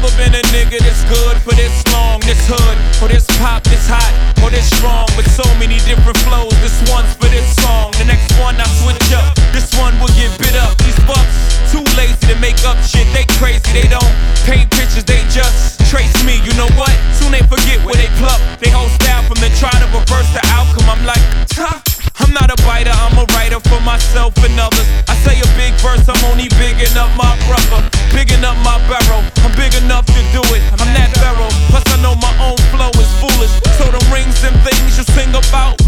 never been a nigga this good for this long, this hood, or this pop, this hot, or this strong. With so many different flows, this one's for this song.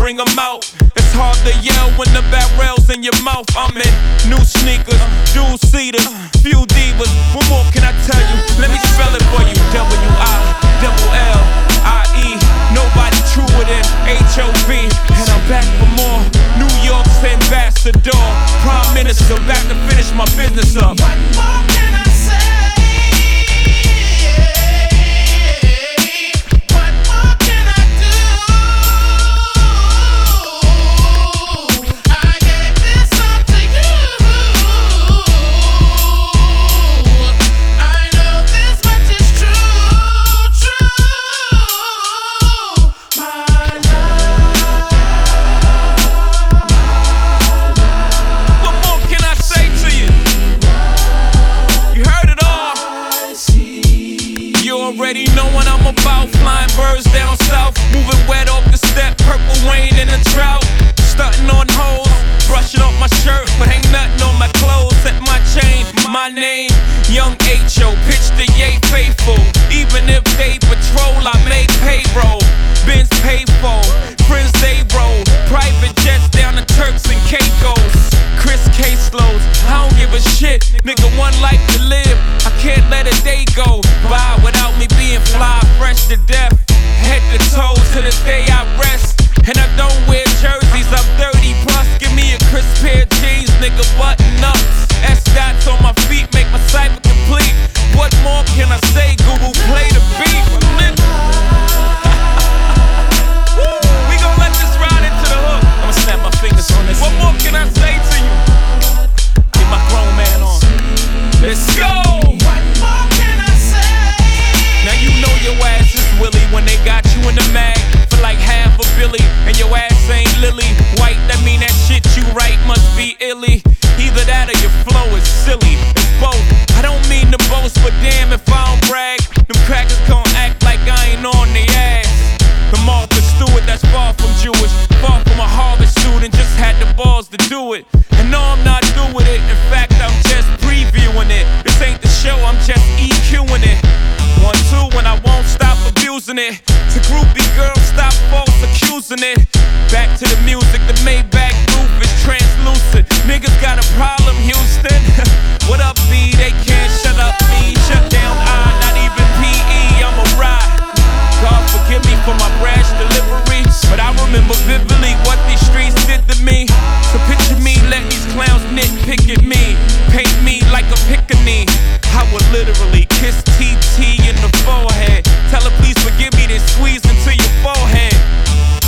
Bring them out. It's hard to yell when the barrel's in your mouth. I'm in new sneakers, dual seaters, few divas. What more can I tell you? Let me spell it for you W I double L I E. Nobody truer than H O B. And I'm back for more. New York's ambassador, prime minister, back to finish my business up. Young H.O. Pitch the yay faithful. Even if they patrol, I make payroll. Benz pay for, friends they roll. Must. Either that or your flow is silly. It's both. I don't mean to boast, but damn if I don't brag, them crackers gon' act like I ain't on their ass. The Martha Stewart that's far from Jewish, far from a Harvard student, just had the balls to do it. And no, I'm not with it. In fact, I'm just previewing it. This ain't the show, I'm just EQing it. One, two, when I won't stop abusing it. To groupie girls, stop false accusing it. Literally kiss TT in the forehead. Tell her please forgive me, then squeeze into your forehead.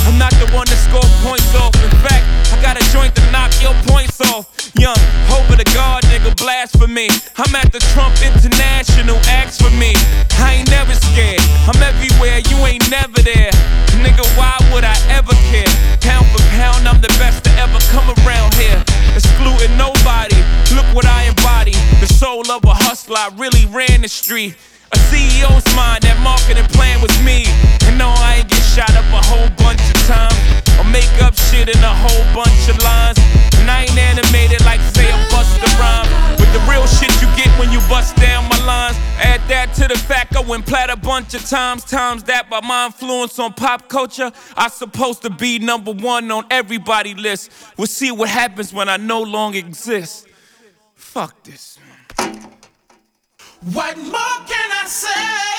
I'm not the one to score points off. In fact, I got a joint to knock your points off. Young, Hova the God, nigga, blasphemy. I'm at the Trump International, ask for me. I ain't never scared. I'm everywhere, you ain't never there. Nigga, why would I ever care? Pound for pound, I'm the best to ever come around here. Excluding nobody. Look what I embody. The soul of a hustler, I really street. A CEO's mind, that marketing plan was me. And no, I ain't get shot up a whole bunch of times. Or make up shit in a whole bunch of lines. And I ain't animated like say a Busta Rhyme. With the real shit you get when you bust down my lines. Add that to the fact I went plat a bunch of times. Times that by my influence on pop culture, I supposed to be number one on everybody list. We'll see what happens when I no longer exist. Fuck this. What more can I say?